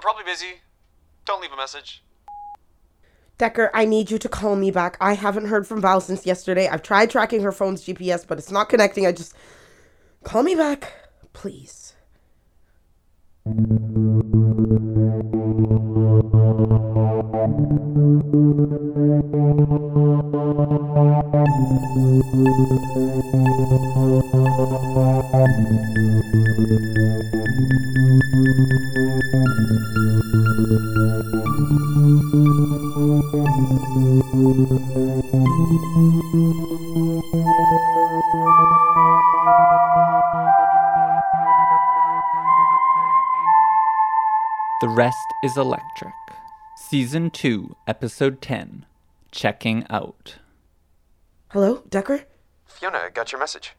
I'm probably busy. Don't leave a message. Decker, I need you to call me back. I haven't heard from Val since yesterday. I've tried tracking her phone's GPS, but it's not connecting. I just. Call me back, please. The Rest is Electric. Season 2, Episode 10 Checking Out. Hello, Decker? Fiona, got your message.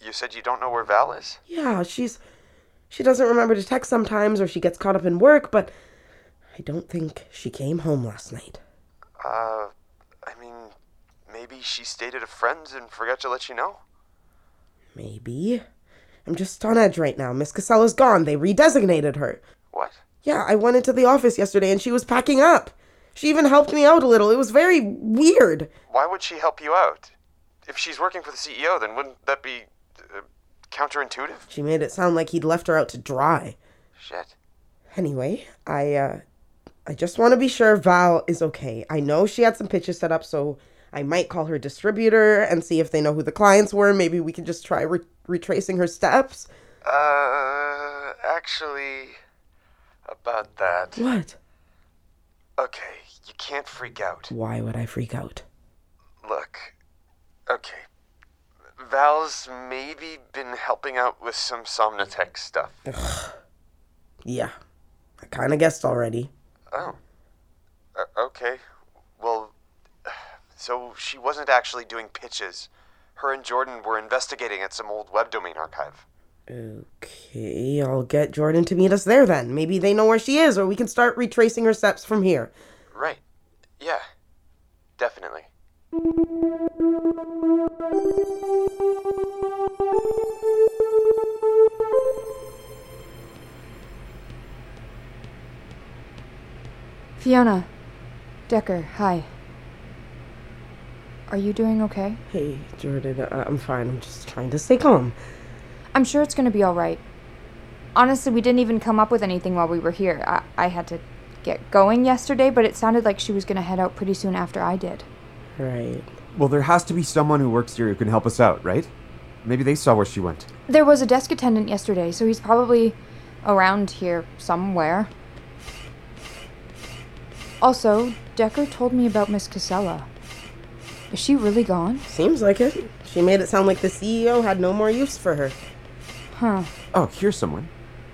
You said you don't know where Val is? Yeah, she's. She doesn't remember to text sometimes, or she gets caught up in work, but I don't think she came home last night. Uh, I mean, maybe she stayed at a friend's and forgot to let you know? Maybe. I'm just on edge right now. Miss Casella's gone. They redesignated her. What? Yeah, I went into the office yesterday and she was packing up. She even helped me out a little. It was very weird. Why would she help you out? If she's working for the CEO, then wouldn't that be uh, counterintuitive? She made it sound like he'd left her out to dry. Shit. Anyway, I uh I just want to be sure Val is okay. I know she had some pitches set up, so I might call her distributor and see if they know who the clients were. Maybe we can just try re- retracing her steps. Uh, actually, about that. What? Okay, you can't freak out. Why would I freak out? Look, okay. Val's maybe been helping out with some Somnatech stuff. Yeah, I kind of guessed already. Oh. Uh, okay. Well, so she wasn't actually doing pitches. Her and Jordan were investigating at some old web domain archive. Okay, I'll get Jordan to meet us there then. Maybe they know where she is, or we can start retracing her steps from here. Right. Yeah. Definitely. Fiona. Decker, hi. Are you doing okay? Hey, Jordan, uh, I'm fine. I'm just trying to stay calm. I'm sure it's gonna be alright. Honestly, we didn't even come up with anything while we were here. I, I had to get going yesterday, but it sounded like she was gonna head out pretty soon after I did. Right. Well, there has to be someone who works here who can help us out, right? Maybe they saw where she went. There was a desk attendant yesterday, so he's probably around here somewhere. Also, Decker told me about Miss Casella. Is she really gone? Seems like it. She made it sound like the CEO had no more use for her. Huh. Oh, here's someone.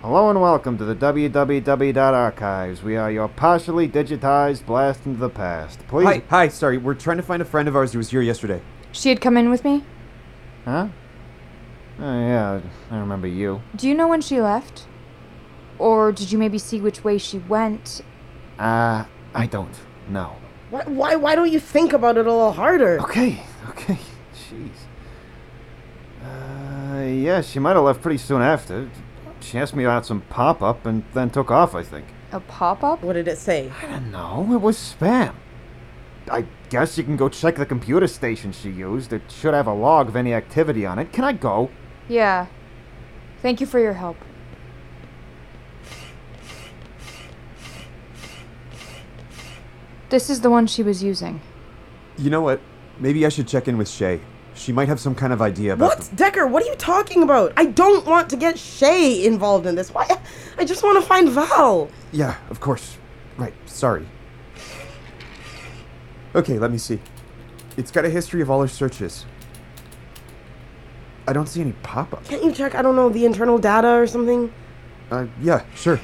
Hello and welcome to the www.archives. We are your partially digitized blast into the past. Please. Hi, hi, sorry, we're trying to find a friend of ours who was here yesterday. She had come in with me? Huh? Oh, yeah, I remember you. Do you know when she left? Or did you maybe see which way she went? Uh, I don't know. Why, why, why don't you think about it a little harder? Okay, okay. Jeez. Uh, yeah, she might have left pretty soon after. She asked me about some pop up and then took off, I think. A pop up? What did it say? I don't know. It was spam. I guess you can go check the computer station she used. It should have a log of any activity on it. Can I go? Yeah. Thank you for your help. This is the one she was using. You know what? Maybe I should check in with Shae. She might have some kind of idea about What? Decker, what are you talking about? I don't want to get Shae involved in this. Why? I just want to find Val. Yeah, of course. Right, sorry. Okay, let me see. It's got a history of all her searches. I don't see any pop ups. Can't you check, I don't know, the internal data or something? Uh, yeah, sure.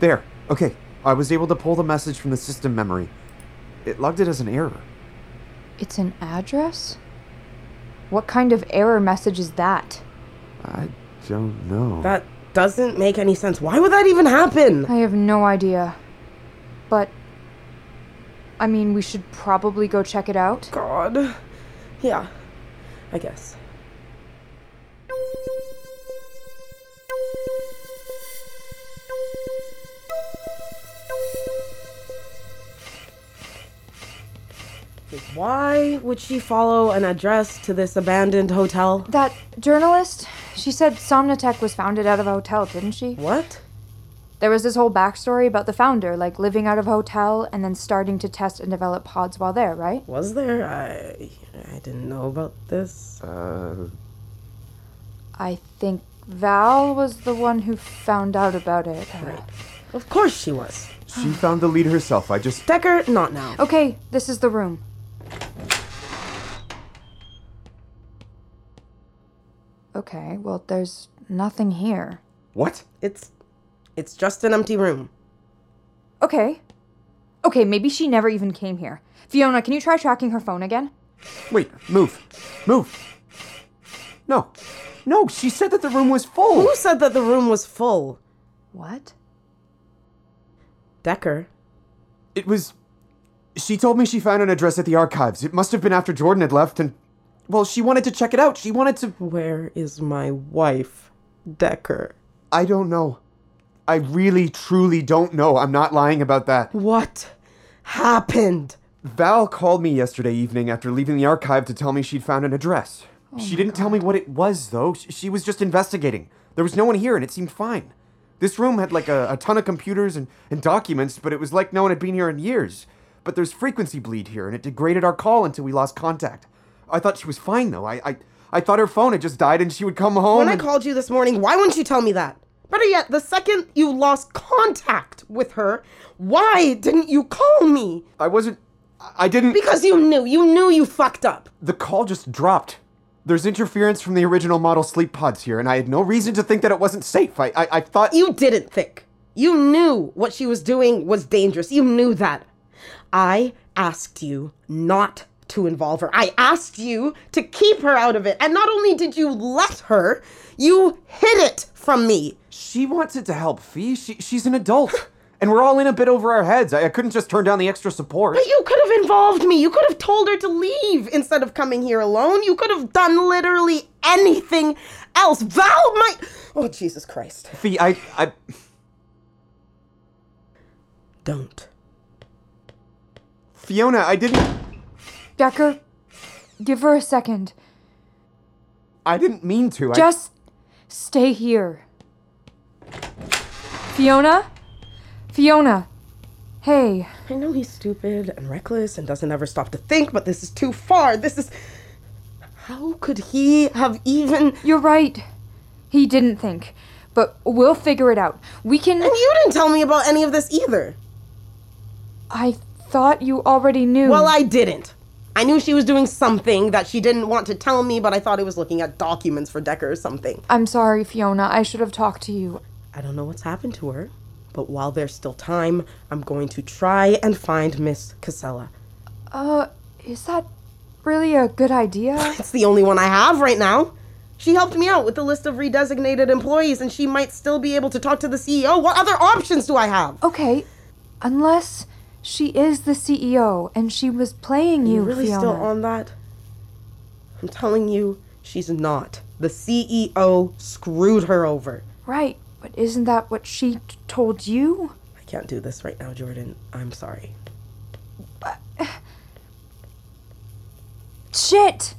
There. Okay. I was able to pull the message from the system memory. It logged it as an error. It's an address? What kind of error message is that? I don't know. That doesn't make any sense. Why would that even happen? I have no idea. But. I mean, we should probably go check it out. God. Yeah, I guess. Why would she follow an address to this abandoned hotel? That journalist, she said Somnatech was founded out of a hotel, didn't she? What? There was this whole backstory about the founder, like living out of a hotel and then starting to test and develop pods while there, right? Was there? I I didn't know about this. Uh, I think Val was the one who found out about it. Right. Of course she was. she found the lead herself. I just. Decker, not now. Okay, this is the room. Okay, well, there's nothing here. What? It's it's just an empty room. Okay. Okay, maybe she never even came here. Fiona, can you try tracking her phone again? Wait, move. Move. No. No, she said that the room was full. Who said that the room was full? What? Decker. It was. She told me she found an address at the archives. It must have been after Jordan had left, and. Well, she wanted to check it out. She wanted to. Where is my wife? Decker. I don't know. I really, truly don't know. I'm not lying about that. What happened? Val called me yesterday evening after leaving the archive to tell me she'd found an address. Oh she didn't tell me what it was, though. She was just investigating. There was no one here, and it seemed fine. This room had like a, a ton of computers and, and documents, but it was like no one had been here in years. But there's frequency bleed here, and it degraded our call until we lost contact. I thought she was fine, though. I, I, I thought her phone had just died and she would come home. When I called you this morning, why wouldn't you tell me that? Better yet, the second you lost contact with her, why didn't you call me? I wasn't. I didn't. Because you knew. You knew you fucked up. The call just dropped. There's interference from the original model sleep pods here, and I had no reason to think that it wasn't safe. I, I, I thought. You didn't think. You knew what she was doing was dangerous. You knew that. I asked you not to involve her. I asked you to keep her out of it. And not only did you let her, you hid it from me. She wanted to help Fee. She, she's an adult. and we're all in a bit over our heads. I, I couldn't just turn down the extra support. But you could have involved me. You could have told her to leave instead of coming here alone. You could have done literally anything else. Val might. Oh, Jesus Christ. Fee, I, I. Don't. Fiona, I didn't. Decker, give her a second. I didn't mean to. I, Just stay here. Fiona? Fiona. Hey, I know he's stupid and reckless and doesn't ever stop to think, but this is too far. This is. How could he have even. you're right. He didn't think. But we'll figure it out. We can. And you didn't tell me about any of this either. I thought you already knew. Well, I didn't. I knew she was doing something that she didn't want to tell me, but I thought it was looking at documents for Decker or something. I'm sorry, Fiona. I should have talked to you. I don't know what's happened to her, but while there's still time, I'm going to try and find Miss Casella. Uh, is that really a good idea? It's the only one I have right now. She helped me out with the list of redesignated employees, and she might still be able to talk to the CEO. What other options do I have? Okay, unless she is the CEO and she was playing you, you really Fiona. still on that? I'm telling you, she's not. The CEO screwed her over. Right, but isn't that what she t- told you? I can't do this right now, Jordan. I'm sorry. Shit!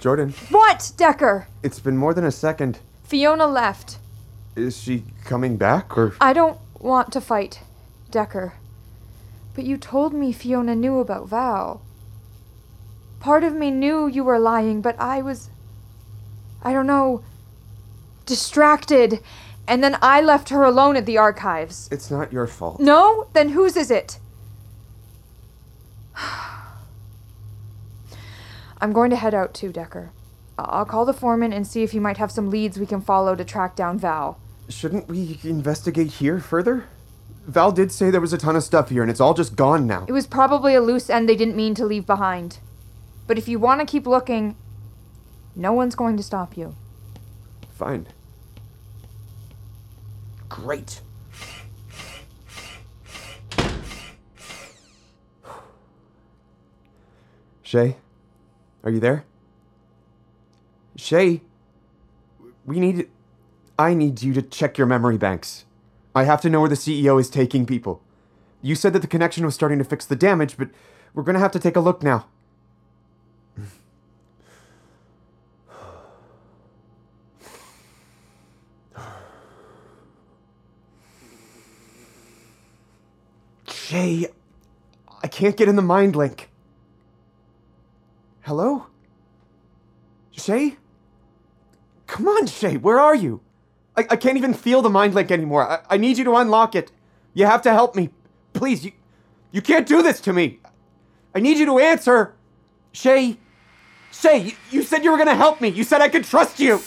Jordan, What, Decker? it's been more than a second. Fiona left. Is she coming back, or. I don't want to fight, Decker. But you told me Fiona knew about Val. Part of me knew you were lying, but I was. I don't know. distracted. And then I left her alone at the archives. It's not your fault. No? Then whose is it? I'm going to head out too, Decker. I'll call the foreman and see if he might have some leads we can follow to track down Val. Shouldn't we investigate here further? Val did say there was a ton of stuff here, and it's all just gone now. It was probably a loose end they didn't mean to leave behind. But if you want to keep looking, no one's going to stop you. Fine. Great. Shae, are you there? Shae, we need. I need you to check your memory banks. I have to know where the CEO is taking people. You said that the connection was starting to fix the damage, but We're gonna have to take a look now. Shae, I can't get in the mind link. Hello? Shae? Come on, Shae, where are you? I, I can't even feel the mind link anymore. I, I need you to unlock it. You have to help me. Please, you, you can't do this to me. I need you to answer. Shae, Shae, you, you said you were gonna help me. You said I could trust you.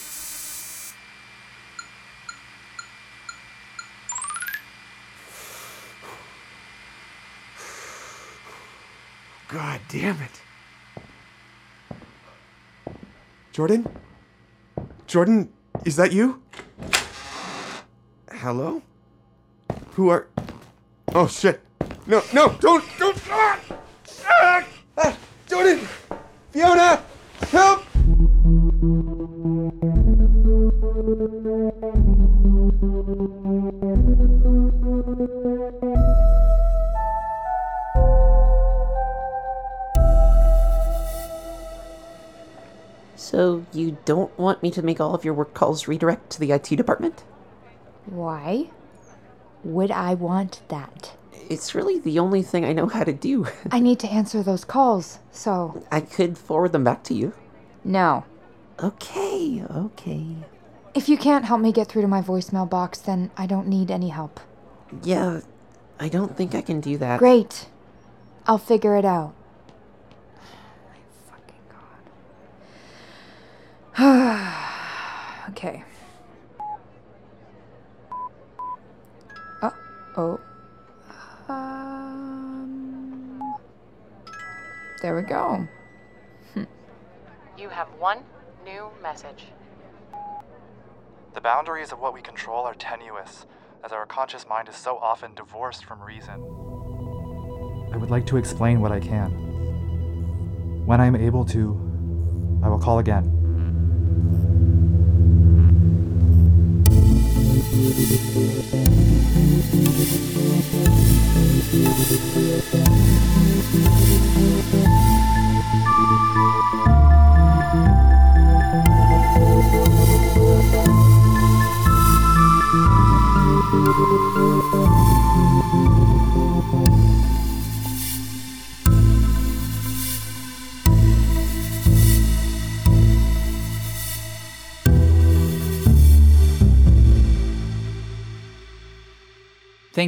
God damn it. Jordan? Jordan, is that you? Hello? Who are. Oh shit. No, no, don't, don't. Ah! Ah! Ah! Jordan! Fiona! Help! So, you don't want me to make all of your work calls redirect to the IT department? Why would I want that? It's really the only thing I know how to do. I need to answer those calls, so. I could forward them back to you. No. Okay, okay. If you can't help me get through to my voicemail box, then I don't need any help. Yeah, I don't think I can do that. Great. I'll figure it out. My fucking god. okay. Oh. Um. There we go. You have one new message. The boundaries of what we control are tenuous, as our conscious mind is so often divorced from reason. I would like to explain what I can. When I am able to, I will call again. Thank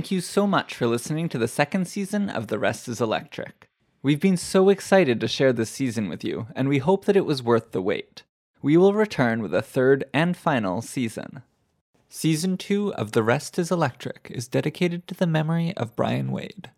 you so much for listening to the second season of The Rest is Electric. We've been so excited to share this season with you, and we hope that it was worth the wait. We will return with a third and final season. Season 2 of The Rest is Electric is dedicated to the memory of Bryan Wade.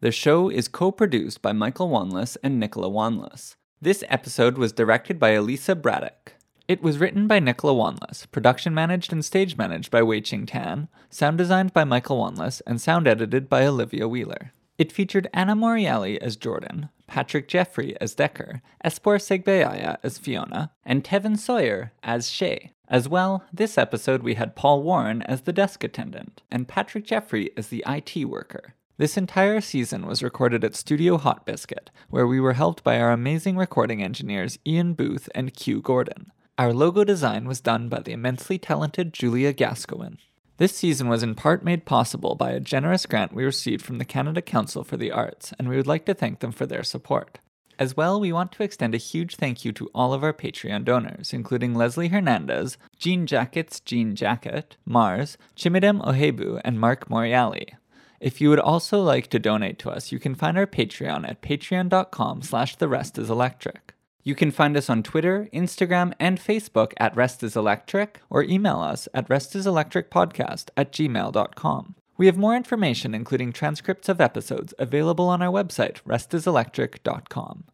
The show is co produced by Michael Wanless and Nicola Wanless. This episode was directed by Alyssa Bradac. It was written by Nicola Wanless, production managed and stage managed by Wei Qing Tan, sound designed by Michael Wanless, and sound edited by Olivia Wheeler. It featured Anna Morreale as Jordan, Patrick Jeffrey as Decker, Espoir Segbeaya as Fiona, and Tevin Sawyer as Shae. As well, this episode we had Paul Warren as the desk attendant, and Patrick Jeffrey as the IT worker. This entire season was recorded at Studio Hot Biscuit, where we were helped by our amazing recording engineers Iain Booth and Q Gordon. Our logo design was done by the immensely talented Julia Gascoine. This season was in part made possible by a generous grant we received from the Canada Council for the Arts, and we would like to thank them for their support. As well, we want to extend a huge thank you to all of our Patreon donors, including Leslie Hernandez, Jean Jackets Jean Jacket, Mars, Chimedum Ohaegbu, and Mark Morreale. If you would also like to donate to us, you can find our Patreon at patreon.com slash the rest is electric. You can find us on Twitter, Instagram, and Facebook at Rest is Electric, or email us at restiselectricpodcast at gmail.com. We have more information, including transcripts of episodes, available on our website, restiselectric.com.